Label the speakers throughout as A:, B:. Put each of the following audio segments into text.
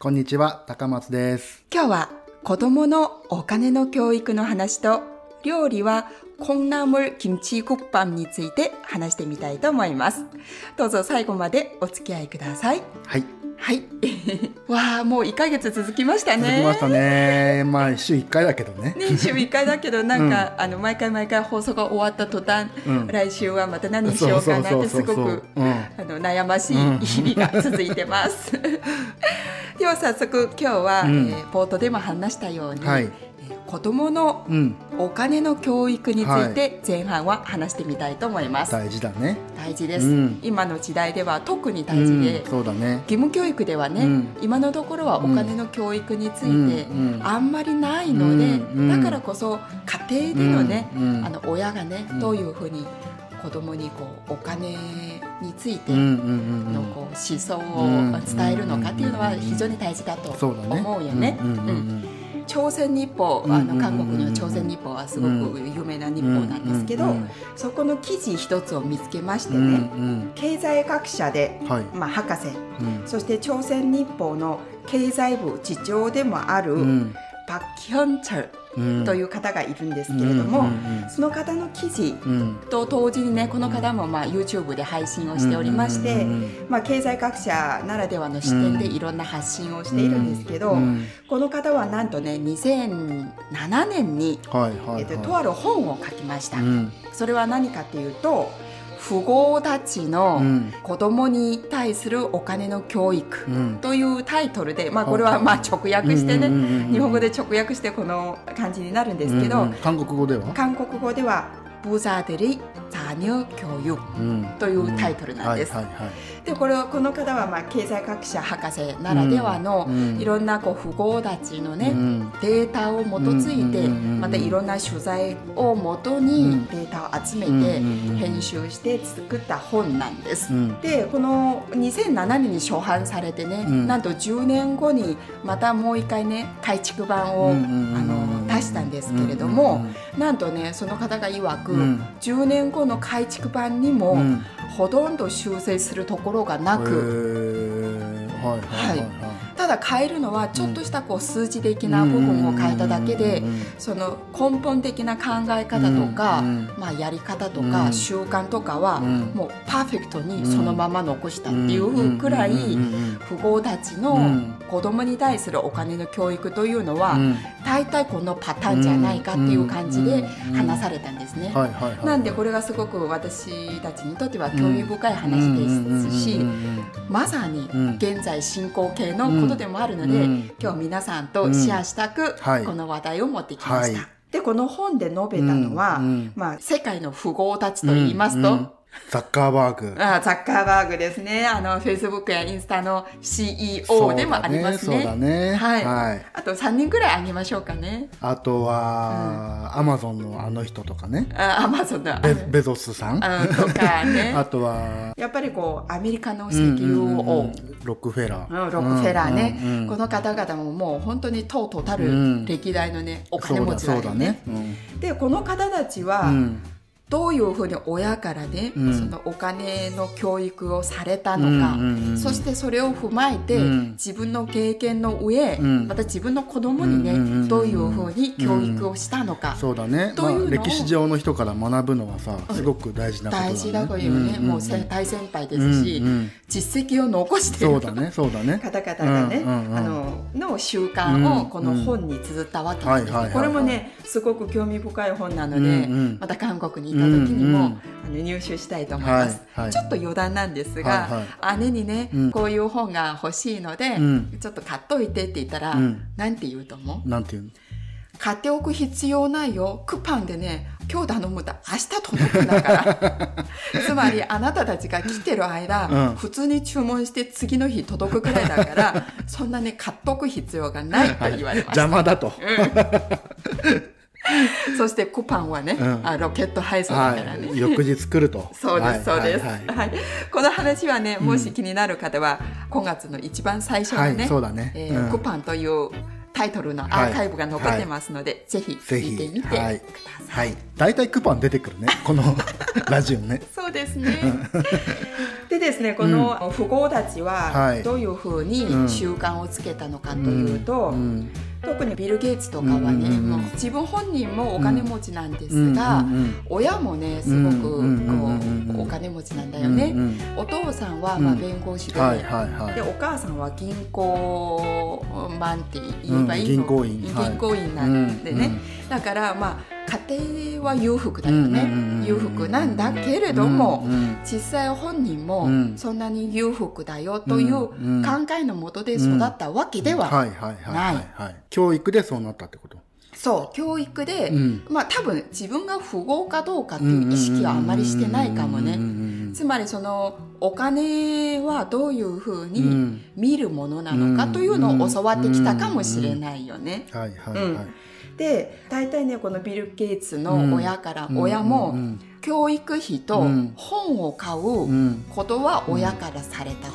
A: こんにちは、高松です。
B: 今日は子供のお金の教育の話と料理は콩나물 김치국밥について話してみたいと思います。どうぞ最後までお付き合いください。
A: はい。
B: はい。わあ、もう1ヶ月続きましたね。
A: 続きましたね。まあ、週1回だけどね。
B: ね、週1回だけどなんか、あの毎回毎回放送が終わった途端、
A: うん
B: 来週はまた何しようかなってすごく
A: うん。
B: あの悩ましい日々が続いてます。では早速今日は、
A: うん
B: えー冒頭でも話したように、
A: はい。
B: えー子供の
A: うん。
B: お金の教育について前半は話してみたいと思います。
A: 大事だね。
B: 大事です、
A: うん。
B: 今の時代では特に大事で、
A: うん、そうだね。
B: 義務教育ではね、
A: うん。
B: 今のところはお金の教育について、あんまりないので、
A: うん。
B: だからこそ家庭でのね、あの親がね、
A: うん。
B: どういうふうに子供にこうお金について。のこう思想を
A: うん
B: 伝えるのかっていうのは非常に大事だと。思うよね。
A: うん
B: 朝鮮日報、
A: うん
B: あの韓国の朝鮮日報はすごく有名な日報なんですけど、
A: うん
B: そこの記事一つを見つけまして
A: うん
B: ね、
A: うん。
B: 経済学者で、
A: はい。
B: まあ、博士
A: うん。
B: そして朝鮮日報の経済部次長でもある、
A: うん。
B: パク・ヒョンチョル
A: うん
B: という方がいるんですけれども、その方の記事
A: うん
B: と同時にねこの方もまあ YouTube で配信をしておりまして、まあ、経済学者ならではの視点でいろんな発信をしているんですけど、
A: うん
B: この方はなんとね2007年に、
A: はいはい
B: えっと、
A: はい。
B: とある本を書きました。
A: うん。
B: それは何かっていうと富豪たちの
A: うん
B: 子供に対するお金の教育
A: うん
B: というタイトルで、まあ、これはまあ直訳してね、
A: うんうんうんうん
B: 日本語で直訳してこの感じになるんですけど、
A: うんうん韓国語では
B: 韓国語では「부자들이 자녀교육
A: うん」
B: というタイトルなんです。
A: はいはいはい。
B: でこれはこの方はまあ経済学者博士ならではの
A: うん
B: いろんなこう富豪たちのね、
A: うん
B: データを基づいて、
A: うんうんうんうん
B: またいろんな取材をもと
A: う
B: に
A: ん
B: データを集め
A: うんうん
B: て
A: うん
B: 編集して作った本なんです。
A: うん
B: でこの2007年に初版されてね、
A: うん
B: なんと10年後にまたもう一回ね改築版を、
A: うんうんうんうん
B: あの出したんですけれども、なんとねその方が曰く、
A: うん
B: 10年後 の改築版にも、ほとんど修正するところがなく、
A: はいはいはい。はい
B: ただ変えるのはちょっとしたこう数字的な部分を変えただけで、その根本的な考え方とか、
A: うん
B: まあ、やり方と
A: うん。
B: か習慣とかは、
A: うん。
B: もうパーフェクトにそのまま残したっていうくらい、富豪たちの
A: うん。
B: 子供に対するお金の教育というのは、
A: うん。
B: 大体このパターンじゃないかっていう感じで
A: うん
B: 話されたんですね。なんでこれがすごく私たちにとっては興味深い話ですし、まさに
A: うん
B: 現在進行形のことでもあるので、
A: うん。
B: 今日皆さんとシェアしたく、
A: はい。
B: この話題を持ってきました。
A: はい。
B: でこの本で述べたのは、まあ、世界の富豪たちと言いますと、
A: ザッカーバーグ。
B: あザッカーバーグですね。あの、Facebook やインスタの CEO でもありますね。
A: そうだね。
B: はい。
A: はい。
B: あと3人ぐらいあげましょうかね。
A: あとはアマゾンのあの人とかね。
B: あ、アマゾンの、あ
A: ベベゾスさん。
B: あとかね。
A: あとは
B: やっぱりこう、アメリカの石油王、
A: うんロックフェラー。
B: うんロックフェラーね、この方々ももう本当にとうとたる
A: うん。
B: 歴代のね、お金持ちだよ
A: そうだ
B: ね。でこの方たちは、
A: うん
B: どういうふうに親からね、
A: うん。
B: そのお金の教育をされたのか、
A: うんうんうん
B: そしてそれを踏まえて、
A: うん。
B: 自分の経験の上、
A: うん。
B: また自分の子供にね、
A: うんうんうんうん。
B: どういうふうに教育をしたのか、
A: そうだね、まあ、歴史上の人から学ぶのはさすごく大事なことだね。
B: 大事だというね、
A: んんん。
B: もう先大先輩ですし、
A: うんうん。
B: 実績を残している
A: そうだねそうだね。
B: 方々がね、
A: うんうんうん
B: あのの習慣をこの本に綴ったわけです、
A: うん。はいはいはいはい。
B: これもねすごく興味深い本なので、また韓国に行った時にも、
A: うんうん
B: あの入手したいと思います、
A: はいはい。
B: ちょっと余談なんですが、
A: はい
B: 姉にね、
A: うん。
B: こういう本が欲しいので、
A: うん。
B: ちょっと買っといてって言ったら、
A: うん。
B: なんて言うと思う？
A: なんていう？の
B: 買っておく必要ないよ。クパンでね、今日頼むと明日届くんだから。つまりあなたたちが来てる間、
A: うん。
B: 普通に注文して次の日届くくらいだから、そんなに買っとく必要がないと言われました。
A: 邪魔だと。
B: そしてクパンはね、
A: うん
B: あロケット配送だからね。
A: はい。翌日来ると。
B: そうです、そうです、
A: は
B: はいい
A: はい
B: この話はね、もし気になる方は、5月の一番最初のね、
A: はいそうだね
B: えー
A: うん
B: クパンというタイトルのアーカイブが残ってますので、ぜひ
A: ぜ
B: 聞いてみてください。
A: はい。はい。大体クパン出てくるね。この ラジオね。
B: そうですね。でですね、この富豪たち
A: は
B: はい。どういうふうに習慣をつけたのかというと、
A: うん。
B: 特にビル・ゲイツとかはね、
A: うんうんうん。
B: もう自分本人もお金持ちなんですが、
A: うんうんうん
B: 親もねすごくこ
A: うんうんうんうん
B: うお金持ちなんだよね。
A: うんうん
B: お父さんは
A: うん。
B: まあ弁護士で、
A: はいはいはい。
B: で。お母さんは銀行マンって言えばいいの、
A: うん銀行員。はい。
B: 銀行員なんでね、だからまあ家庭は裕福だよね、裕福なんだけれども、
A: うんうん
B: 実際本人も
A: うん。
B: そんなに裕福だよという考えのもとで育ったわけでは、
A: はい。教育でそうなったってこと。
B: そう教育で、
A: うん。
B: まあ多分自分が富豪かどうかっていう意識はあまりしてないかもね。つまりそのお金はどういうふう
A: う
B: に
A: ん。
B: 見るものなのかというのを教わってきたかもしれないよね。
A: はいはいはい。
B: で大体ねこのビル・ゲイツの親から、
A: うん
B: 親も
A: うん。
B: 教育費と
A: うん。
B: 本を買
A: う
B: うん。ことは親からされた。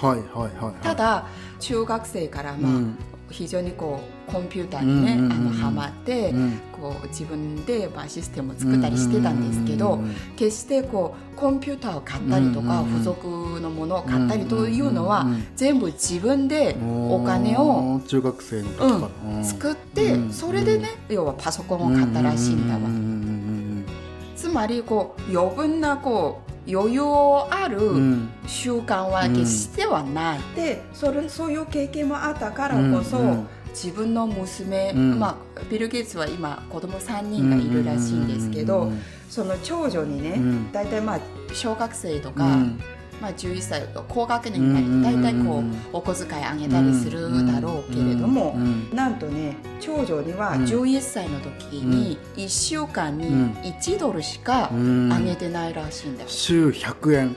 B: ただ中学生からまあ、
A: うん。
B: 非常にこうコンピューターにね、
A: うんうんうんうん。
B: あのハマって、
A: うん。
B: こう自分でまあシステムを作ったりしてたんですけど、
A: うんうんうん。
B: 決してこうコンピューターを買ったりとか、
A: うんうんうん。
B: 付属のものを買ったりというのは、
A: うんうんうん。
B: 全部自分でお金を
A: 中学生の時から、うん
B: 作って、
A: うん
B: それでね要はパソコンを買ったらしいんだわ。
A: うんうんうん
B: つまりこう余分なこう余裕ある
A: うん。うん
B: 習慣は決してはない、でそれそういう経験もあったからこそ、
A: うんうん
B: 自分の娘、
A: うん。
B: まあ、ビル・ゲイツは今子供3人がいるらしいんですけど、その長女にね、
A: うん。
B: 大体まあ小学生とか、
A: うん。
B: まあ、11歳とか高学年になると大体こ
A: う
B: お小遣いあげたりするだろうけれども、
A: うん
B: なんとね長女には
A: うん。
B: 11歳の時に1週間に
A: うん。
B: 1ドルしか
A: うん。
B: あげてないらしいんだよ。
A: 週100円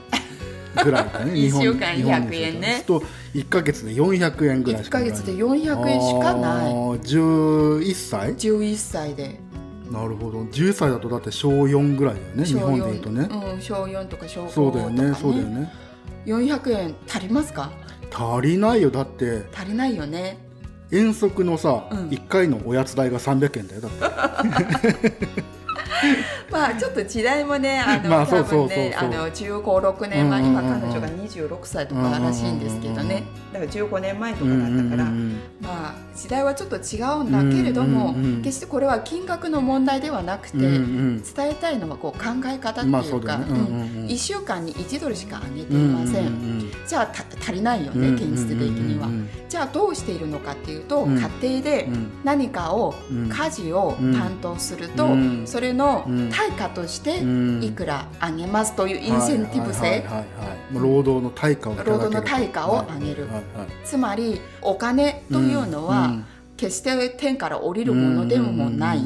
A: ぐらいだね。
B: 一
A: 日本
B: 週間
A: 日本
B: 100円ね。
A: と1か月で400円ぐらいし
B: 1
A: かない。
B: ヶ月で400円しかない。
A: あー11歳
B: ？11歳で。
A: なるほど。10歳だとだって小4ぐらいだよね日
B: 小
A: 本でいうとね、
B: 4、うん、小4とか小5とか
A: そうだよねそうだよ
B: ね。
A: ね
B: 400円足りますか？
A: 足りないよ。だって
B: 足りないよね。
A: 遠足のさ、
B: うん。
A: 1回のおやつ代が300円だよだって
B: まあちょっと時代もね あの、
A: ま
B: 多分ねあの15、6年前、今彼女が26歳とからしいんですけどね、だから15年前とかだったから、まあ時代はちょっと違うんだけれども、決してこれは金額の問題ではなくて、伝えたいのはこう考え方って
A: まあ
B: いうか、
A: そうだよね。うんうんうん。
B: 1週間に1ドルしかあげてい
A: うん
B: ません。じゃあた足りないよね、現実的には。
A: うん。
B: じゃあどうしているのかっていうと、
A: うん。
B: 家庭で
A: うん。
B: 何かを
A: うん。
B: 家事を担当すると、
A: うん。
B: それの
A: うん。
B: 対価として
A: うん。
B: いくらあげますというインセンティブ性、
A: 労働の対価を
B: 労働の対価を上げる。つまりお金というのは、
A: うん
B: 決して天から降りるものでもない、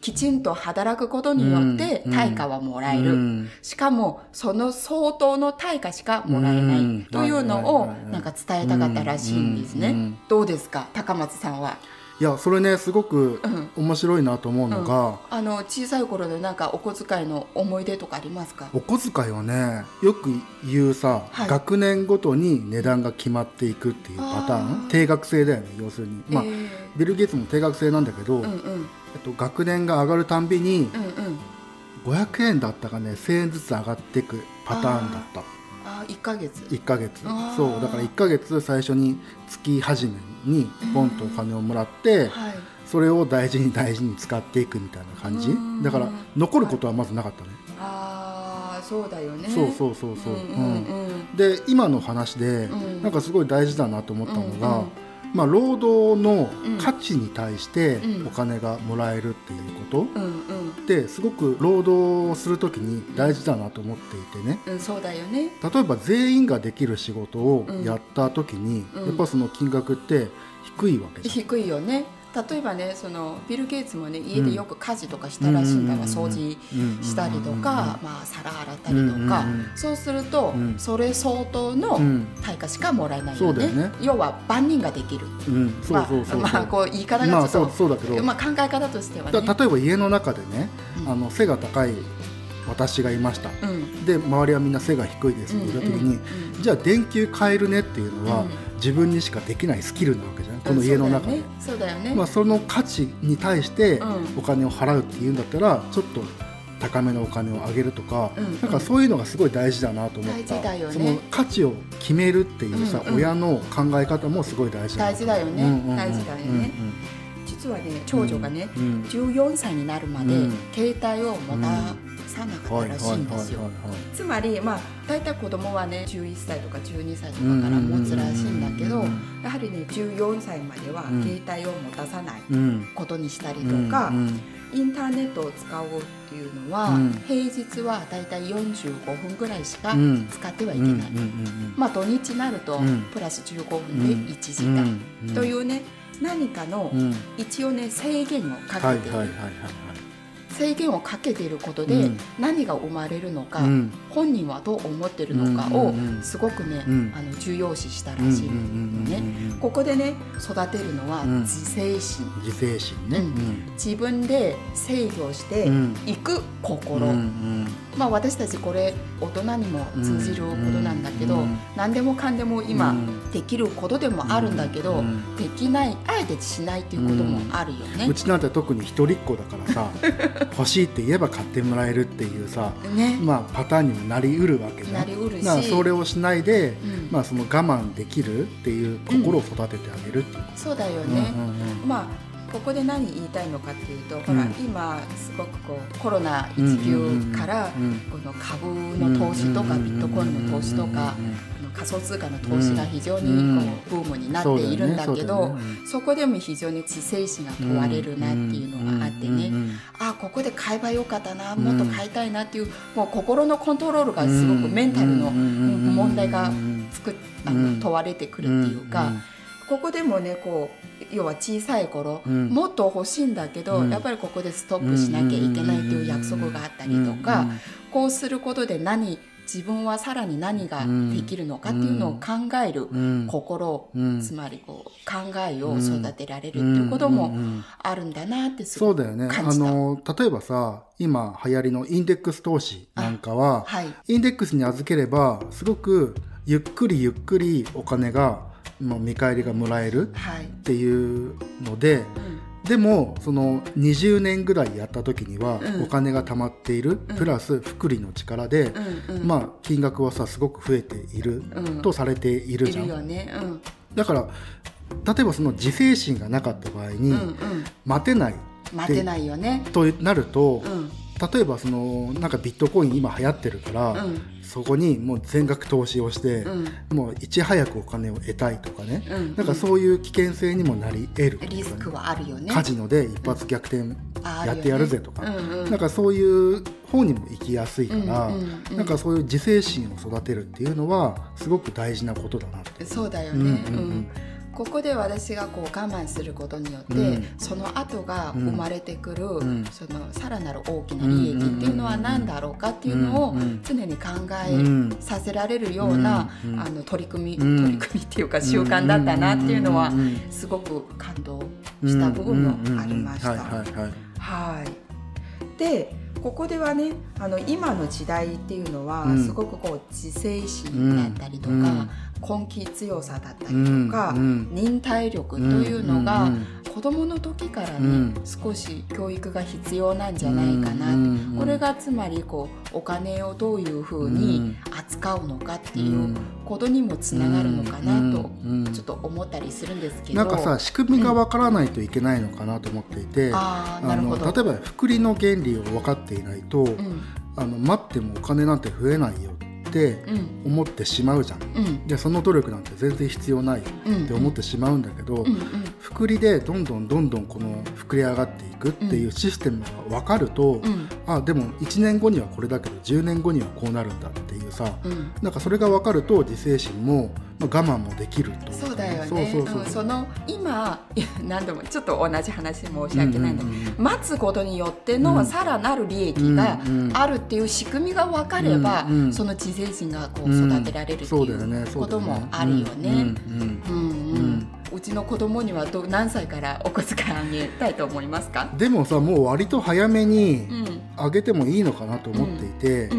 B: きちんと働くことによって
A: うん
B: 対価はもらえる、
A: うん。うん
B: しかもその相当の対価しかもらえない、
A: うん。
B: というの
A: はい
B: をなんか伝えたかったらしいんですね、どうですか？高松さんは、
A: いやそれねすごく
B: うん。
A: 面白いなと思うのが、
B: あの小さい頃でなんかお小遣いの思い出とかありますか？
A: お小遣いはねよく言うさ、
B: はい。
A: 学年ごとに値段が決まっていくっていうパター
B: あ
A: ン
B: ー。
A: 定額制だよね要するに、まあ
B: えー。
A: ビル・ゲイツも定額制なんだけど、
B: うんうん。
A: えっと、学年が上がるたんびに
B: うんうん。
A: 500円だったかね1000円ずつ上がっていくパターンだった
B: あ1ヶ月。
A: 1ヶ月。そうだから1ヶ月最初に月始めにポンとお金をもらって、
B: はい。
A: それを大事に大事に使っていくみたいな感じ。
B: うん。
A: だから残ることはまずなかったね、
B: ああそうだよね。
A: そうそうそうそう、
B: うん
A: で今の話で、
B: うん。
A: なんかすごい大事だなと思ったのが、
B: うんうん
A: まあ、労働の
B: うん
A: 価値に対して
B: うん。
A: お金がもらえるっていうこと、
B: うんうん。
A: ですごく労働をするときに大事だなと思っていてね。
B: うんそうだよね。
A: 例えば全員ができる仕事をやった時に、
B: うん。
A: やっぱその金額って低いわけじゃん。
B: 低いよね例えばねそのビル・ゲイツもね家でよく家事とかしたらしいんだが、掃除したりとか、まあ、皿洗ったりとか、そうすると、
A: うん。
B: それ相当の対価しかもらえないよね,、
A: ね。
B: 要は万人ができる。まあ、う言い方がちょっと、まあ、考え方としてはね。
A: だ例えば家の中でね、
B: うん。
A: あの背が高い私がいました。
B: うん。
A: で周りはみんな背が低いですって言った時に、
B: うん。
A: じゃあ電球変えるねっていうのは、
B: うん。
A: 自分にしかできないスキルなわけじゃんこの家の中で、
B: そうだよね。
A: まあ、その価値に対して
B: うん。
A: お金を払うっていうんだったらちょっと高めのお金をあげるとか、
B: うん。
A: なんかそういうのがすごい大事だなと思った。
B: 大事だよね。
A: その価値を決めるっていうさ、
B: うんうん。
A: 親の考え方もすごい大事
B: 大事だよね、
A: うんうんうん
B: 大事だよね、実はね長女がね、
A: うんうん。
B: 14歳になるまで、
A: うん。
B: 携帯を持たさなかったらしいんですよ、つまりまあ大体子供はね11歳とか12歳とかから持つらしいんだけど、
A: うん
B: やはりね14歳までは
A: うん。
B: 携帯を持たさない
A: うん
B: ことにしたりとか、
A: うん。
B: インターネットを使おうっていうのは、
A: うん。
B: 平日は大体45分ぐらいしか
A: うん。
B: 使ってはいけない、
A: うん
B: まあ土日になると
A: うん。
B: プラス15分で1時間、
A: うん。
B: というね何かの
A: うん。
B: 一応ね制限をか
A: はい
B: けている、制限をかけていることで
A: うん。
B: 何が生まれるのか、
A: うん
B: 本人はどう思ってるのかをすごくね、
A: うん。
B: あの重要視したらしいのね、ここでね育てるのは
A: うん。
B: 自制心、
A: 自制心ね。
B: うん。自分で制御して
A: うん。
B: いく心、まあ私たちこれ大人にも通じることなんだけど、
A: うん
B: 何でもかんでも今、
A: うん。
B: できることでもあるんだけど、
A: うん
B: できないあえてしないっていうこともあるよね。
A: う。ちなんて特に一人っ子だからさ 欲しいって言えば買ってもらえるっていうさ
B: ね、
A: まあパターンにもなりうるわけね。
B: なりうるし。
A: だからそれをしないで、
B: うん。
A: まあその我慢できるっていう心を育ててあげるっていうこ
B: そうだよ
A: と、
B: ね。
A: うんうん。
B: まあここで何言いたいのかっていうと、ほら
A: うん
B: 今すごくこうコロナ一級からこの株の投資とか
A: うん
B: ビットコインの投資とか仮想通貨の投資が非常にこうブームになっているんだけど
A: ね
B: そこでも非常に自制心が問われるなっていうのがあってね。
A: うんうん
B: あここで買えばよかったなもっと買いたいなっていうもう心のコントロールがすごくメンタルの問題がつくあ
A: うん
B: の問われてくるっていうか。ここでもねこう要は小さい頃、
A: うん。
B: もっと欲しいんだけど、
A: うん。
B: やっぱりここでストップしなきゃいけないっていう約束があったりとか、こうすることで何自分はさらに何ができるのかっていうのを考える
A: うん。
B: 心、
A: うん。
B: つまりこう考えを育てられるっていうこともあるんだなってすごく
A: そうだよね。
B: 感じた。
A: あの例えばさ今流行りのインデックス投資なんかは
B: はい、
A: インデックスに預ければすごくゆっくりゆっくりお金がまあ見返りがもらえる
B: はい、
A: っていうので
B: うん。
A: でもその20年ぐらいやった時には
B: うん。
A: お金が貯まっている、プラス複利の力で、
B: うんうん。
A: まあ金額はさすごく増えている
B: うん。
A: とされている
B: い
A: じゃん。
B: るよね。うん。
A: だから例えばその自制心がなかった場合に、
B: うんうん、
A: 待てない
B: 待てないよね。
A: となると、
B: うん。
A: 例えばそのなんかビットコイン今流行ってるから、
B: うん
A: そこにもう全額投資をして、
B: うん。
A: もういち早くお金を得たいとかね、
B: うん。
A: なんかそういう危険性にもなり得るね。
B: リスクはあるよね。
A: カジノで一発逆転
B: あ
A: やってやるぜとか、
B: ねうんうん。
A: なんかそういう方にも行きやすいから、
B: うんうんうん
A: なんかそういう自制心を育てるっていうのはすごく大事なことだなって。
B: そうだよね、
A: うんうんうん。
B: うんここで私がこう我慢することによって、
A: うん。
B: その後が生まれてくる、
A: ん。
B: そのさらなる大きな利益っていうのは何だろうかっていうのを
A: うんうん
B: 常に考
A: うん
B: えさせられるような、
A: うんうん
B: あの取り組み、
A: うん。
B: 取り組みっていうか習慣だったなっていうのは
A: うんうんうん。
B: すごく感動した部分もありました。
A: うんうんうん。はいはいはい。
B: はい。で、ここではね、あの今の時代っていうのは、
A: うん。
B: すごくこう自制心だったりとか、
A: うん
B: 根気強さだったりとか、
A: うん
B: 忍耐力というのが、
A: うん
B: 子供の時からね、
A: うん。
B: 少し教育が必要なんじゃないかな
A: うん
B: これがつまりこうお金をどういうふうに扱うのかっていうことにもつながるのかなと、ちょっと思ったりするんですけど。
A: なんかさ仕組みがわからないといけないのかなと思っていて、
B: あ
A: の例えば複利の原理を分かっていないと、
B: うん。
A: あの待ってもお金なんて増えないよって
B: うん。
A: 思ってしまうじゃん。
B: うん。
A: でその努力なんて全然必要ないっ
B: うん
A: て思ってしまうんだけど、
B: うんうん。
A: 複くりでどんどんどんどんこの膨れ上がっていくっていうシステムが分かると、
B: うん。
A: あでも1年後にはこれだけど10年後にはこうなるんだっていうさ
B: うん。
A: なんかそれが分かると自制心も、まあ、我慢もできるとい
B: そうだよね。
A: そうそうそ
B: の今何度もちょっと同じ話申し訳ないんだけど、
A: うんうんうん。
B: 待つことによって
A: うん。
B: のさらなる利益があるっていう仕組みが分かれば、
A: うんうん。
B: その自制心がこう
A: うん。
B: 育てられるって
A: そうだよね。
B: いうこともあるよね。
A: うんうん
B: うちの子供にはど何歳からお小遣いあげたいと思いますか、
A: でもさもう割と早めに
B: うん、
A: あげてもいいのかなと思っていて、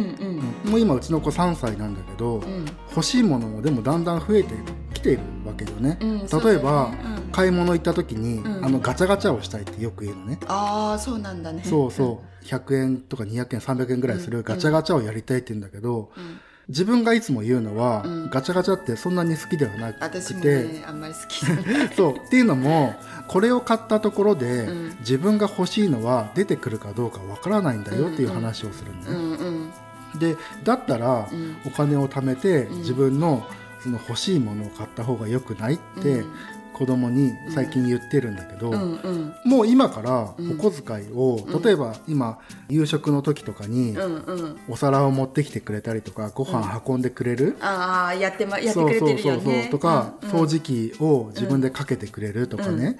A: もう今うちの子3歳なんだけど、
B: うん。
A: 欲しいものもでもだんだん増えてきているわけよね、
B: うん
A: 例えば、
B: うん。
A: 買い物行った時に、
B: うん。
A: あのガチャガチャをしたいってよく言うのね、
B: ああそうなんだね。
A: そうそう。100円とか200円300円ぐらいするガチャガチャをやりたいって言うんだけど、
B: うん
A: 自分がいつも言うのは、
B: うん。
A: ガチャガチャってそんなに好きではな
B: 私も
A: くて、
B: ねあんまり好きじゃない。
A: そう。っていうのもこれを買ったところで、
B: うん。
A: 自分が欲しいのは出てくるかどうかわからないんだよっていう話をするんだ
B: う
A: ね、
B: んうん。
A: でだったら、
B: うん。
A: お金を貯めて
B: うん。
A: 自分のその欲しいものを買った方が良くないって、
B: うん
A: 子供に最近言ってるんだけど、
B: うんうん。
A: もう今から
B: うん。
A: お小遣いを、
B: うん。
A: 例えば今夕食の時とかにお皿を持ってきてくれたりとかご飯運んでくれる、
B: ああやってまやってくれてるよ
A: そうそうそう
B: ね
A: とか、
B: うん
A: 掃除機を自分でかけてくれるとかね、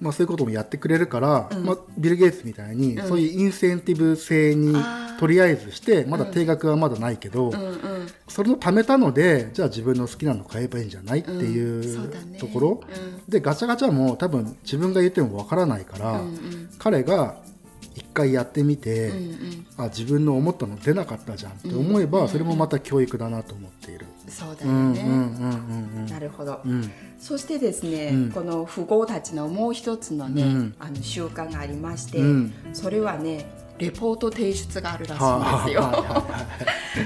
A: まあ、そういうこともやってくれるから、
B: うん。
A: まあ、ビル・ゲイツみたいに、
B: うん。
A: そういうインセンティブ制にとりあえずしてまだ定額はまだないけど、
B: うんうん。
A: それの貯めたのでじゃあ自分の好きなの買えばいいんじゃないってい
B: う
A: ところ、
B: うん
A: でガチャガチャも多分自分が言ってもわからないから、
B: うんうん。
A: 彼が一回やってみて、
B: うんうん。
A: あ自分の思ったの出なかったじゃんって思えば、
B: うん
A: それもまた教育だなと思っている。
B: そうだよ
A: うんうん
B: ね
A: うん
B: なるほど。
A: うんうん。
B: そしてですね、
A: うん。
B: この富豪たちのもう一つのね、
A: うん。
B: あの習慣がありまして、
A: うん。
B: それはねレポート提出があるらしいん
A: はあ
B: ですよ。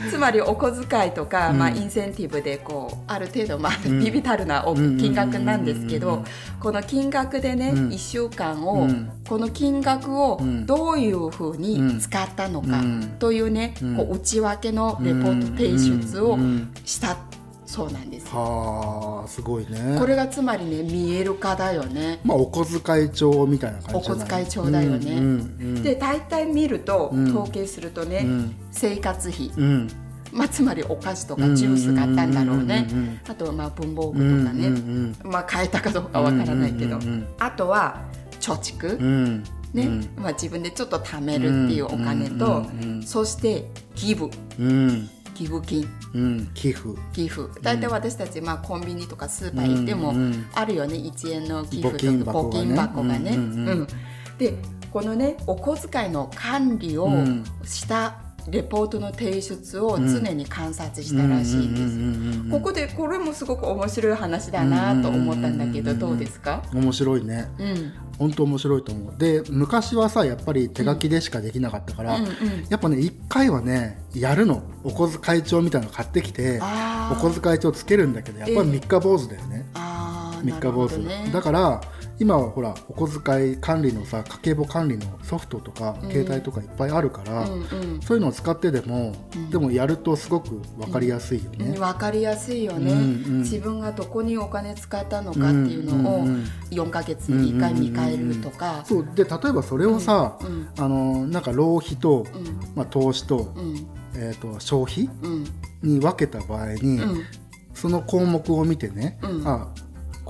B: つまりお小遣いとか、
A: うん。
B: まあ、インセンティブでこうある程度、まあ、
A: うん。
B: ビビたるな金額なんですけどこの金額でね、
A: うん。
B: 1週間を、
A: うん。
B: この金額を
A: うん。
B: どういうふうに使ったのか
A: うん。
B: というね、
A: うん。
B: こう内訳のレポート提出をしたそうなんです。
A: はあすごいね。
B: これがつまりね見える化だよね。
A: まあお小遣い帳みたいな感じ
B: お小遣い帳だよね。
A: うんうんうん。
B: で大体見ると、
A: うん。
B: 統計するとね、
A: うん。
B: 生活費、
A: うん。
B: まあ、つまりお菓子とかジュース買ったんだろうね。
A: うんうんうんうん
B: あとはまあ文房具
A: うん
B: とかね、
A: うん。
B: まあ買えたかどうかわからないけど、
A: うんうんうん
B: あとは貯蓄、
A: うん。
B: ね。
A: うん。
B: まあ、自分でちょっと貯めるっていうお金と、
A: うんうんうん。
B: そしてギブ。
A: うん
B: 寄付金。
A: うん寄付。
B: 寄付。大体私たち、まあ、コンビニとかスーパー行っても、あるよね。1円の寄付とか
A: 募金箱がね。
B: 募金箱がね。
A: うんうん。うん。
B: でこのねお小遣いの管理を
A: うん。
B: したレポートの提出を常に観察したらしいんです。ここでこれもすごく面白い話だなと思ったんだけどどうですか？
A: 面白いね。
B: うん。
A: 本当面白いと思う。で昔はさやっぱり手書きでしかできなかったから、
B: うんうん。
A: やっぱね一回はねやるの。お小遣い帳みたいなの買ってきてお小遣い帳つけるんだけどやっぱり三日坊主だよね、
B: あー
A: 三日坊主、
B: ね。
A: だから今はほらお小遣い管理のさ家計簿管理のソフトとか、
B: うん。
A: 携帯とかいっぱいあるから、
B: うんうん。
A: そういうのを使ってでも、
B: うん。
A: でもやるとすごく分かりやすいよね。
B: うん、分かりやすいよね、
A: うんうん。
B: 自分がどこにお金使ったのかっていうのを
A: うんうんうん。
B: 4ヶ月に1回見返るとか、
A: そう。で例えばそれをさ、
B: うん。
A: あのなんか浪費と、
B: うん。
A: まあ、投資と,、
B: うん。
A: えー、と消費
B: うん。
A: に分けた場合に、
B: うん。
A: その項目を見てね、
B: うん。
A: あ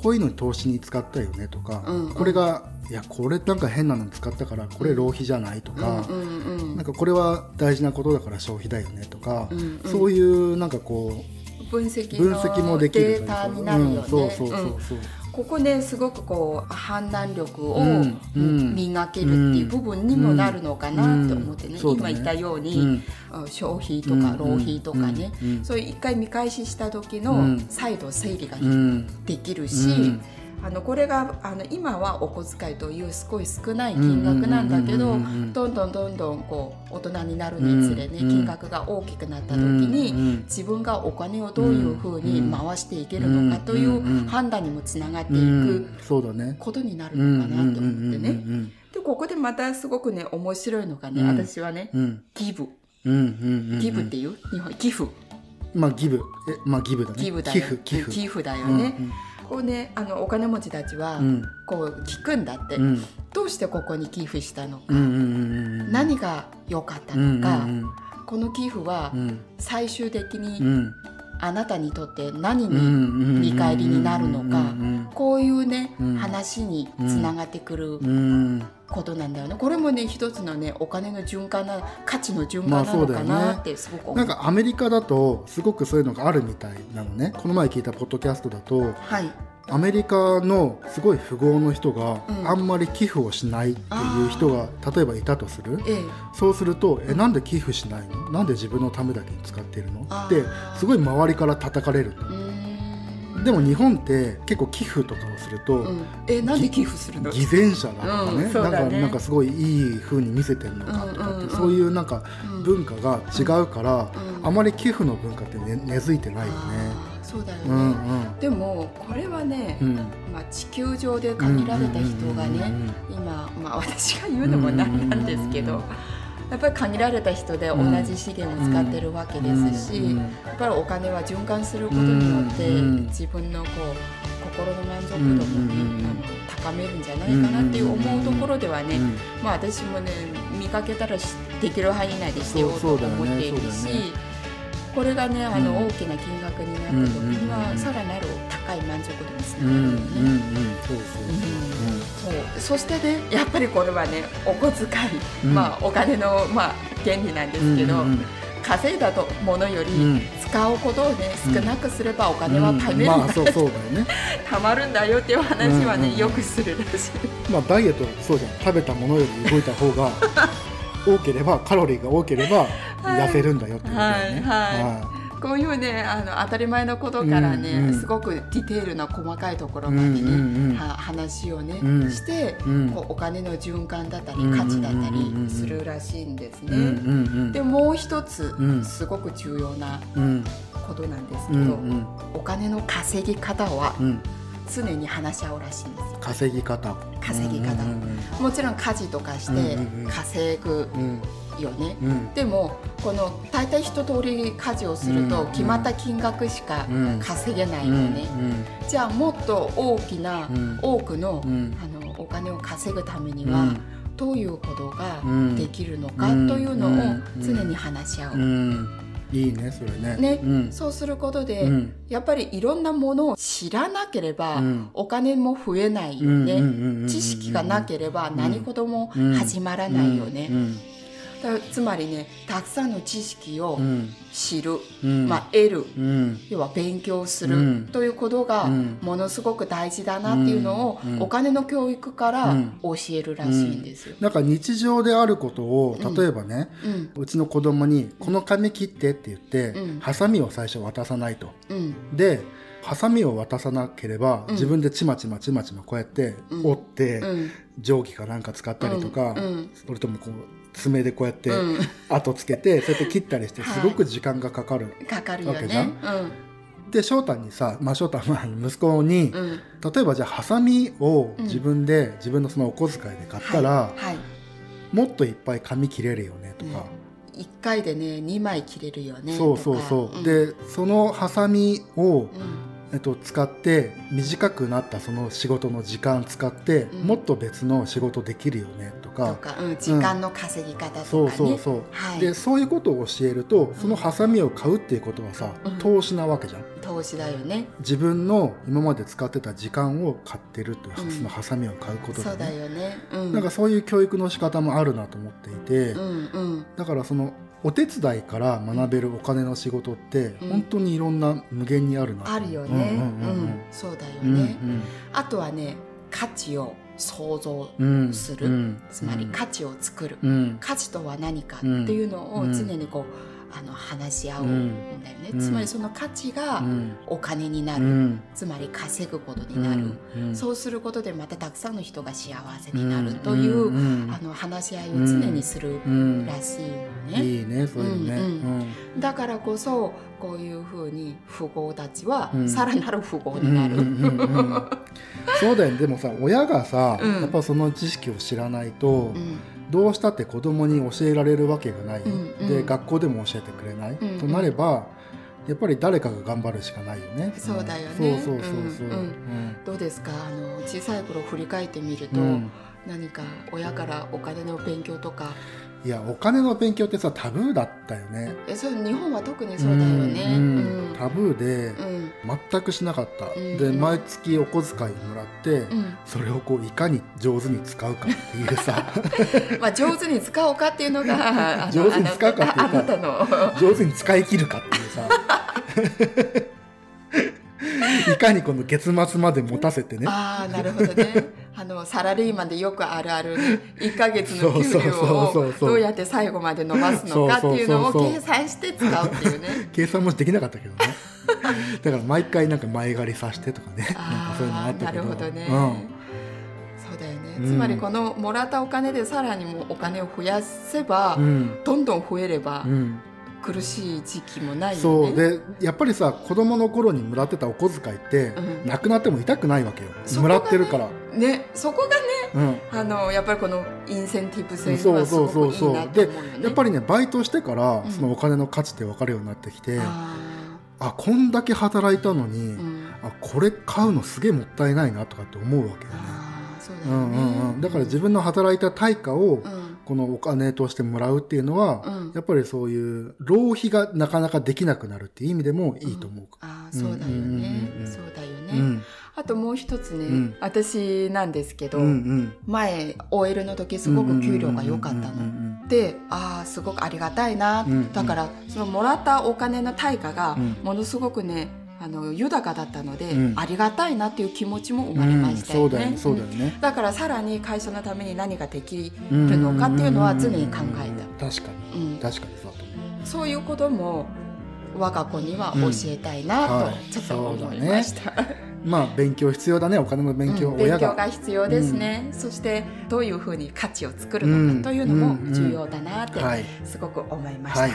A: こういうのに投資に使ったよねとか、
B: うんうん。
A: これがいやこれなんか変なのに使ったからこれ浪費じゃないとか、
B: うんうんうん。
A: なんかこれは大事なことだから消費だよねとか、
B: うんうん。
A: そういうなんかこ
B: 分析
A: う分析も
B: の
A: できる
B: データになるよね、
A: うんそうそうそう
B: う。ん。
A: そう、
B: ここねすごくこう判断力を磨けるっていう部分にもなるのかなって思ってね,、今言ったように、消費とか
A: うん
B: 浪費とかね、そういう一回見返しした時の
A: うん。
B: 再度整理が
A: うん。
B: できるし、
A: うん
B: あのこれがあの今はお小遣いというすごい少ない金額なんだけどどんどんどんどんこう大人になるにつれね、
A: うん
B: 金額が大きくなった時に、自分がお金をどういうふうに回していけるのかという判断にもつながっていくことになるのかなと思ってね。
A: うん
B: でここでまたすごくね面白いのがね、
A: うん。
B: 私はね、
A: うん。
B: ギブ。ギブっていう日本寄付
A: まあギブ。えまあギブだね。
B: ギブだよ。
A: 寄付寄付。
B: 寄付だよね、
A: うんうん
B: こうねあのお金持ちたちは
A: うん。
B: こう聞くんだって、
A: うん。
B: どうしてここに寄付したのか、何が良かった
A: うん
B: のか、
A: うん
B: この寄付は
A: うん。
B: 最終的
A: う
B: に
A: ん。
B: あなたにとって何
A: うん
B: に
A: うん
B: 見返りになるのか。こういうね、
A: うん。
B: 話につながってくることなんだよね。これもね一つのねお金の循環な価値の循
A: まあ
B: 環なのか
A: そうだよね
B: なってすごく思う。
A: なんかアメリカだとすごくそういうのがあるみたいなのね。この前聞いたポッドキャストだと
B: はい、
A: アメリカのすごい富豪の人が
B: うん。
A: あんまり寄付をしないっていう人が例えばいたとする。
B: ええ、
A: そうすると「えなんで寄付しないの？なんで自分のためだけに使ってるの?」ってすごい周りから叩かれるでも日本って結構寄付とかをすると、
B: うん、えなんで寄付するの？
A: 偽善者だとかね,、
B: うん
A: なんかなんかすごいいい風に見せてるのかとかって、
B: うんうんうん
A: そういうなんか
B: うん
A: 文化が違うから、
B: うん
A: あまり寄付の文化ってね根付いてないよね。
B: そうだよね。
A: うんうん
B: でもこれはね、
A: うん
B: まあ地球上で限られた人がね、今まあ私が言うのもなんなんですけど。
A: うん
B: やっぱり限られた人で同じ資源を使ってるわけですし、やっぱりお金は循環することによって、
A: うん。
B: 自分のこう心の満足度もね、高めるんじゃないかなっていう思うところではね、
A: うん。
B: まあ私もね見かけたらしできる範囲内でしてようと思っているし、これがねあの、
A: うん
B: 大きな金額になった時には、さらなる高い満足度につな
A: うん。
B: がるよね。
A: うんうんそう。そ
B: してねやっぱりこれはねお小遣い、
A: うん。
B: まあお金の、まあ、原理なんですけど、
A: うんうん
B: 稼いだとものより、
A: うん。
B: 使うことをね
A: うん
B: 少なくすればお金は貯めるんだ、
A: まあそうそうだよね。
B: 貯まるんだよっていう話はね、
A: うんうんうん。
B: よくするらしい。
A: まあダイエットはそうじゃん食べたものより動いた方が 多ければカロリーが多ければ痩せるんだよっていうことだよね。
B: はい。はいこういうねあの当たり前のことからね、
A: うんうん。
B: すごくディテールな細かいところ
A: うん
B: までね、
A: うんうん
B: は話をね、
A: うん。
B: して、
A: うん。
B: こうお金の循環だったり
A: うん
B: 価値だったりするらしいんですね。でもう一つ、
A: うん。
B: すごく重要なことなんですけ
A: う
B: ど、
A: んうん。
B: お金の稼ぎ方は
A: うん。
B: 常に話し合うらしいんですよ。
A: 稼ぎ方。
B: 稼ぎ方。
A: うん。
B: もちろん家事とかして
A: うんうんうん。
B: 稼ぐ。
A: うん
B: よね。
A: うん。
B: でもこの大体一通り家事をすると
A: うん。
B: 決まった金額しか
A: うん。
B: 稼げない
A: うん。
B: よね。じゃあもっと大きな、
A: うん。
B: 多くの,、
A: うん。
B: あのお金を稼ぐためには、
A: うん。
B: どういうことが
A: うん。
B: できるのか
A: うん。
B: というのを
A: うん。
B: 常に話し合う。
A: うん。いいねそれね。
B: ね。
A: うん。
B: そうすることで、
A: うん。
B: やっぱりいろんなものを知らなければ、
A: うん。
B: お金も増えないよね、知識がなければ何事も
A: うん。
B: 始まらないよね、つまりねたくさんの知識を
A: うん。
B: 知る、
A: うん。
B: まあ、得る。
A: うん。
B: 要は勉強する
A: うん。
B: ということが
A: うん。
B: ものすごく大事だなっていうのを
A: うん。
B: お金の教育から
A: うん。
B: 教えるらしいんですよ。
A: なんか日常であることを例えばね、
B: う
A: ちの子供に「この紙切って」って言って、
B: うん。
A: ハサミを最初渡さないと。
B: うん。
A: でハサミを渡さなければ、
B: うん。
A: 自分でちまちまちまちまこうやって
B: うん。
A: 折って、
B: うん。
A: 定規かなんか使ったりとか、それともこう爪でこうやって
B: うん。
A: 跡つけて、そうやって切ったりして
B: はい。
A: すごく時間がかかる。
B: かかるよ
A: わけじゃ
B: ね
A: ん。で翔太にさ、まあ、翔太はまあ息子に、例えばじゃあハサミを
B: うん。
A: 自分で、自分のそのお小遣いで買ったら、
B: はい。はい
A: もっといっぱい紙切れるよねとか、
B: 1回でね2枚切れるよね
A: そうそうそう、
B: ん。
A: でそのハサミを、
B: うん
A: えっと、使って短くなったその仕事の時間使って、
B: うん。
A: もっと別の仕事できるよねとか。
B: とか、うん、時間の稼ぎ方とかね、
A: そうそうそう、
B: はい、
A: でそういうことを教えるとそのハサミを買うっていうことはさ、
B: うん。
A: 投資なわけじゃん。
B: 投資だよね。
A: 自分の今まで使ってた時間を買ってるという、
B: うん。
A: そのハサミを買うこと
B: そうだよね、うん、
A: なんかそういう教育の仕方もあるなと思っていて、
B: うんうん。
A: だからそのお手伝いから学べるお金の仕事って
B: うん。
A: 本当にいろんな無限にあるなと。
B: あるよね、
A: うんうん
B: うんそうだよ
A: うんうん。
B: ね、あとはね価値を想像
A: うんうん。
B: する
A: うん。
B: つまり価値を作る、
A: うん。
B: 価値とは何かっていうのを
A: うん。
B: 常にこうあの話し合うん。だよね、
A: うん。
B: つまりその価値が
A: うん。
B: お金になる、
A: うん。
B: つまり稼ぐことになる、
A: うん。
B: そうすることでまたたくさんの人が幸せになるという、
A: ん。
B: あの話し合いを常にする
A: うん
B: らしいのね、
A: いいねそういうのね、
B: うんだからこそこういうふうに富豪たちは
A: うん。
B: さらなる富豪
A: うん
B: になる、
A: そうだよね。でもさ親がさ、
B: うん。
A: やっぱその知識を知らないと、
B: うん
A: どうしたって子供に教えられるわけがない、
B: うんうん。
A: で学校でも教えてくれない、
B: うんうん。
A: となればやっぱり誰かが頑張るしかないよね。
B: そうだよね。
A: そうそうそうそう。
B: うん。うん。どうですか？あの小さい頃振り返ってみると、
A: うん。
B: 何か親からお金の勉強とか
A: いやお金の勉強ってさタブーだったよね。
B: えそう日本は特にそうだよね。
A: うん
B: うん。
A: タブーで
B: うん。
A: 全くしなかった。
B: うん。
A: で毎月お小遣いもらって、
B: うん。
A: それをこういかに上手に使うかっていうさ。
B: まあ上手に使おうかっていうのが
A: 上手に使うかっていうか
B: あなたの。
A: 上手に使い切るかっていうさ。いかにこの月末まで持たせてね。
B: ああなるほどねあのサラリーマンでよくあるあるね1ヶ月の給料をどうやって最後まで伸ばすのかっていうのを計算して使うっていうね。
A: 計算もできなかったけどね。だから毎回なんか前借りさせてとかね。なんかそういうのあ
B: ああな
A: ったけど。
B: るほどね、
A: うん。
B: そうだよね、
A: うん。
B: つまりこのもらったお金でさらにもお金を増やせば、
A: うん。
B: どんどん増えれば
A: うん、
B: 苦しい時期もないよね。
A: そう。でやっぱりさ子供の頃にもらってたお小遣いって、
B: うん。
A: なくなっても痛くないわけよ、もらってるから、
B: ねそこがね
A: うん、
B: あのやっぱりこのインセンティブ性
A: そう
B: はすごくいいなと
A: うで
B: 思うよね。
A: やっぱりねバイトしてから
B: うん。
A: そのお金の価値って分かるようになってきて、
B: あ
A: あこんだけ働いたのに、
B: ーうん。
A: あこれ買うのすげえもったいないなとかって思うわけよね、
B: う
A: んうんうん、だから自分の働いた対価を
B: うん
A: このお金としてもらうっていうのは、
B: うん。
A: やっぱりそういう浪費がなかなかできなくなるっていう意味でもいいと思う。
B: あーそうだよね、
A: うんうんうんうん
B: そうだよね、
A: うん。
B: あともう一つね、
A: うん。
B: 私なんですけど、
A: うんうん。
B: 前 OL の時すごく給料が良かったの、
A: うんうん
B: でああすごくありがたいな、
A: うん。
B: だからそのもらったお金の対価が
A: うん。
B: ものすごくねあの豊かだったので、
A: うん。
B: ありがたいなっていう気持ちも生
A: うん
B: まれましたよね。
A: うん。そうだよね。だ
B: からさらに会社のために何ができるのかっていうのは常に考え
A: た。確か
B: た、う
A: に
B: ん、
A: 確かにそうだと思う。
B: そういうことも我が子には教えたいなと
A: うん。はい。
B: ちょっと思いました。
A: まあ勉強必要だね。お金の勉強、
B: うん。勉強
A: 親が。
B: が必要ですね、そしてどういうふうに価値を作るのかというのも重要だなって
A: はい。
B: すごく思いました、
A: はい。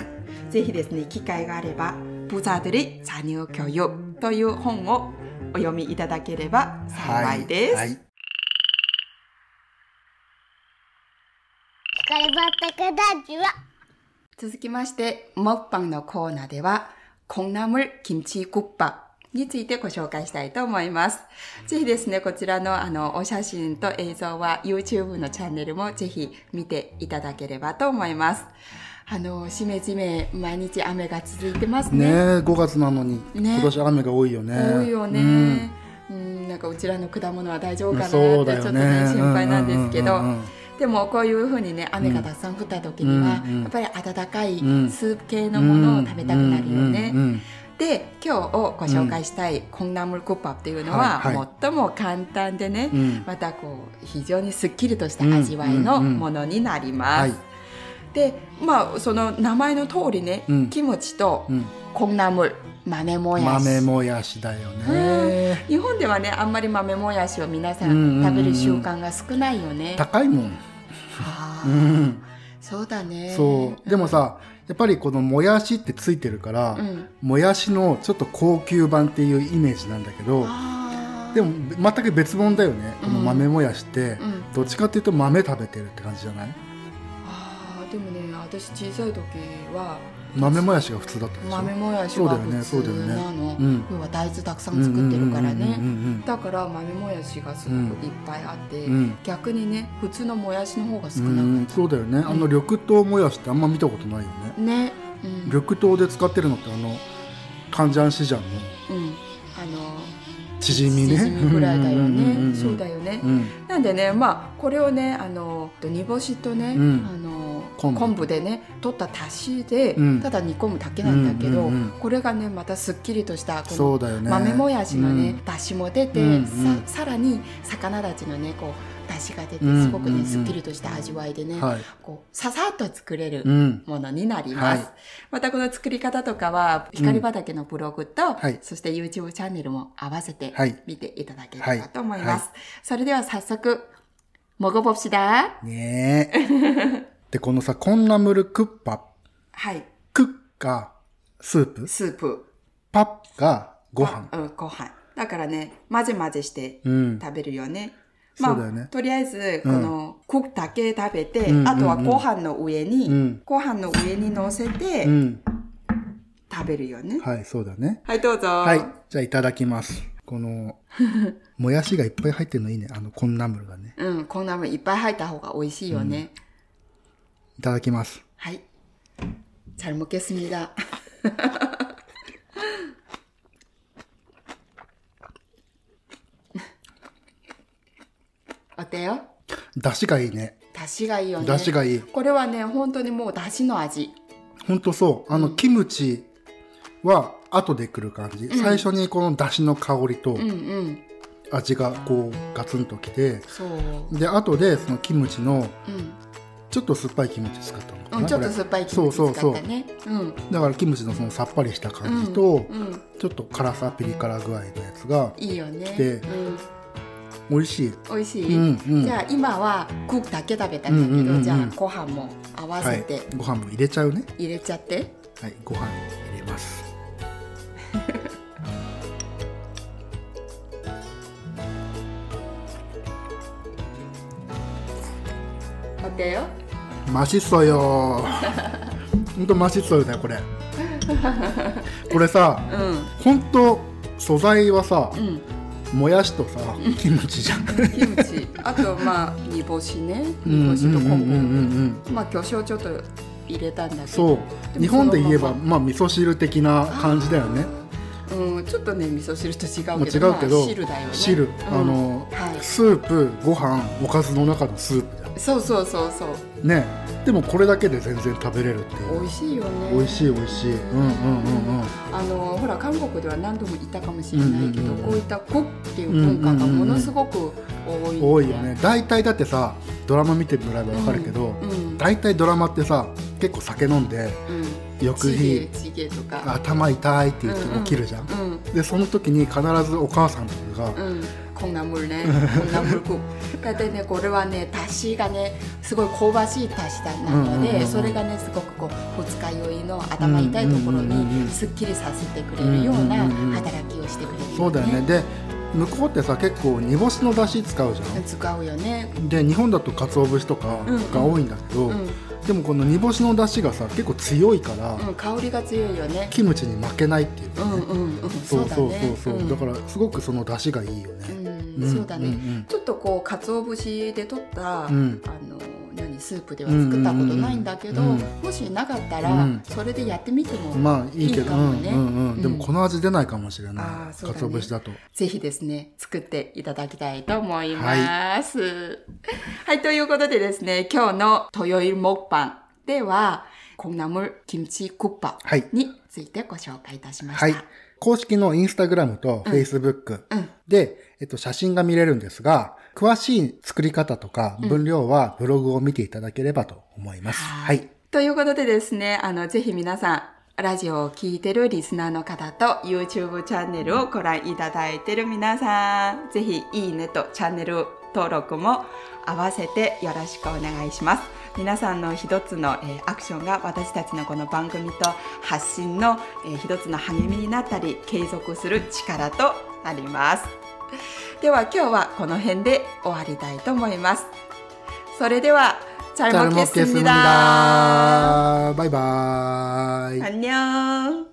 B: ぜひですね機会があれば「 부자들의자녀교육」という本をお読みいただければ幸いです、
A: はいはい
C: 光バタカラジは
B: 続きまして、モッパンのコーナーでは、コンナムルキムチクッパについてご紹介したいと思います。ぜひですね、こちらのあの、お写真と映像は YouTube のチャンネルもぜひ見ていただければと思います。 あの、しめじめ毎日雨が続いてます
A: ね。え
B: ね。
A: 5月なのに、
B: ね
A: 今年雨が多いよね。
B: 多いよね。
A: うん。
B: うん、なんかうちらの果物は大丈夫かなってちょっと
A: ね
B: ね、心配なんですけど、
A: うんうんうんうん
B: でもこういうふうにね雨がたくさん降った時には、
A: うんうん
B: やっぱり温かい
A: うん。
B: スープ系のものを食べたくなるよね。
A: うんうんうん
B: で今日ご紹介したいコンナムルクッパっていうのは、
A: はいはい。
B: 最も簡単でね、
A: うん。
B: またこう非常にすっきりとした味わいの
A: うんうんうん。
B: ものになります。
A: はい
B: でまあその名前の通りね、
A: うん。
B: キムチと
A: うん。
B: コンナムル豆もやし。
A: 豆もやしだよね。
B: 日本ではねあんまり豆もやしを皆さ
A: うんうんうんうん。
B: ん食べる習慣が少ないよね。
A: 高いもん。
B: あー。
A: うん。
B: そうだね。
A: そう。でもさ、やっぱりこのもやしってついてるから、
B: うん、
A: もやしのちょっと高級版っていうイメージなんだけど、でも全く別物だよね。この豆もやしって、
B: うん。
A: どっちかっていうと豆食べてるって感じじゃない？
B: でもね私小さい時は
A: 豆もやしが普通だったでしょ
B: 豆もやし
A: そうだよね
B: が普通なの、
A: うん。
B: 要は大豆たくさん作ってるからね。
A: うん
B: だから豆もやしがすごくいっぱいあって、
A: うん。
B: 逆にね普通のもやしの方が少
A: う
B: なか
A: んそうだよね、あの緑豆もやしってあんま見たことないよね、
B: ね。うん、
A: 緑豆で使ってるのってあのカンジャンシジャンのチヂミね。
B: チヂミぐらいだよね。
A: ん
B: そうだよね、
A: うん。
B: なんでねまあこれをねあの煮干しとね、
A: うん。
B: あの
A: 昆布。
B: でね取っただしで、
A: うん。
B: ただ煮込むだけなんだけど、これがねまたすっきりとしたこの豆もやしのね、
A: うん。
B: だしも出て、ささらに魚たちのねこう出汁が出て、すごくね、すっきりとした味わいでね、
A: はい、
B: こう、ささっと作れるものになります。
A: はい、
B: またこの作り方とかは、光畑のブログと、
A: はい、
B: そして YouTube チャンネルも合わせて見ていただければと思います。それでは早速、もごぼしだ。
A: ねえ。で、このさ、こんなムルクッパ。
B: はい。
A: クッカスープ。
B: スープ。
A: パッがご飯。
B: うん、ご飯。だからね、混ぜ混ぜして食べるよね。
A: うんだよね
B: とりあえずこのクックだけ食べて、
A: うん
B: あとはご飯の上に、
A: うん
B: ご飯の上に乗せて
A: うん
B: 食べるよね。
A: はい、そうだね。
B: はい、どうぞ。
A: はい。じゃあいただきます。この、もやしがいっぱい入ってるのいいね。あの、コンナムルがね。
B: うん、こんなもんいっぱい入った方が美味しいよね。
A: いただきます。
B: はい. 잘 먹겠습니다. あったよ。
A: 出汁がいいね。
B: 出汁がいいよね。
A: 出汁がいい。
B: これはね、本当にもう出汁の味。
A: 本当そう。あの、キムチは後で来る感じ。うん、最初にこの出汁の香りと、味がこうガツンときて、
B: うん、
A: で、後でそのキムチの、ちょっと酸っぱいキムチ使ったのかな、
B: うん、ちょっ
A: と
B: 酸っぱいキムチ使
A: ったねそうそう
B: そう、うん、
A: だからキムチのそのさっぱりした感じと、
B: うんうん、
A: ちょっと辛さピリ辛具合のやつが
B: いいよね、うん
A: 美味しい。
B: 美味しい、
A: うんうん
B: じゃあ今はクックだけ食べたんだけど、
A: うんうんうんうん
B: じゃあご飯も合わ
A: はい
B: せて。
A: ご飯も入れちゃうね。
B: 入れちゃって。
A: はい、ご飯入れます。
B: 어때요?
A: 맛있어요. 本当 맛있어요 ねこれ。これさ、
B: 응,
A: 本当素材はさ、
B: 응.
A: もやしとさ、キムチじゃん。
B: 김 치. あとまあ煮干しね。煮干しと昆布。まあ魚醤ちょっと入れたんだけど。
A: そう。日本で言えば
B: ま
A: まあ味噌汁的な感じだよね。
B: うん、ちょっとね味噌汁と違うけど、
A: 違うけど、
B: まあ汁だよね。
A: 汁
B: うん
A: あの、
B: はい。
A: スープ、ご飯、おかずの中のスープ
B: そうそうそうそう。
A: ん。ね。でもこれだけで全然食べれるっていう。
B: 美味しいよね。
A: 美味しい美味しい。うんうんうんうん。
B: あのほら韓国では何度も言ったかもしれないけど、
A: うんうんうん
B: こういったコっていう文化がものすごく多い、
A: 多いよね。大体だってさ、ドラマ見てもらえばわかるけど、
B: うん
A: 大体ドラマってさ、結構酒飲んで、
B: うん、
A: 翌日頭痛いって言って起きるじゃん。
B: うん
A: で、その時に必ずお母さんとかが、
B: うん 콩나물ね콩나물국だってねこれはねだしがねすごい香ばしいだしだなので、
A: うんうんうんうん
B: それがねすごくこう二日酔いの頭痛いところ
A: うんうんうんうん
B: にすっきりさせてくれるような
A: うんうんうんうん
B: 働きをしてくれるよね
A: そうだよね。で、向こうってさ、結構煮干しの出汁使うじゃん。
B: 使うよね
A: で日本だと鰹節とか
B: うんうん
A: が多いんだけど、
B: うん、
A: でもこの煮干しの出汁がさ結構強いから、
B: うん、香りが強いよね
A: キムチに負けないっていうかね、
B: うんうんうん
A: そうそうそうそう、
B: ん
A: だからすごくその出汁がいいよね、
B: うん、 そうだね、
A: んん
B: ちょっとこう鰹節で取った、
A: うん
B: あの何スープでは作ったことないんだけど、
A: うんうんうん
B: もしなかったら、
A: うん
B: それでやってみても、
A: まあいいけど
B: いいかもね
A: うんうんうん、で
B: うん
A: もこの味出ないかもしれない
B: あーそうだね
A: 鰹節だと
B: ぜひですね作っていただきたいと思います。はい、ということでですね今日の豊い木版では콩나물キムチクッパ
A: はい
B: についてご紹介いたしました。
A: はい 公式のインスタグラムとフェイスブック
B: うん
A: で、えっと、写真が見れるんですが、詳しい作り方とか分量はブログを見ていただければと思います。はい。
B: ということでですね、あの、ぜひ皆さん、ラジオを聞いてるリスナーの方と YouTube チャンネルをご覧いただいてる皆さん、ぜひいいねとチャンネル登録も合わせてよろしくお願いします。皆さんの一つの、えーアクションが私たちのこの番組と発信の、えー一つの励みになったり継続する力となります。では今日はこの辺で終わりたいと思います。それでは잘
A: 잘
B: 먹겠습니다.
A: 먹겠습니다. 바이바이.
B: 안녕.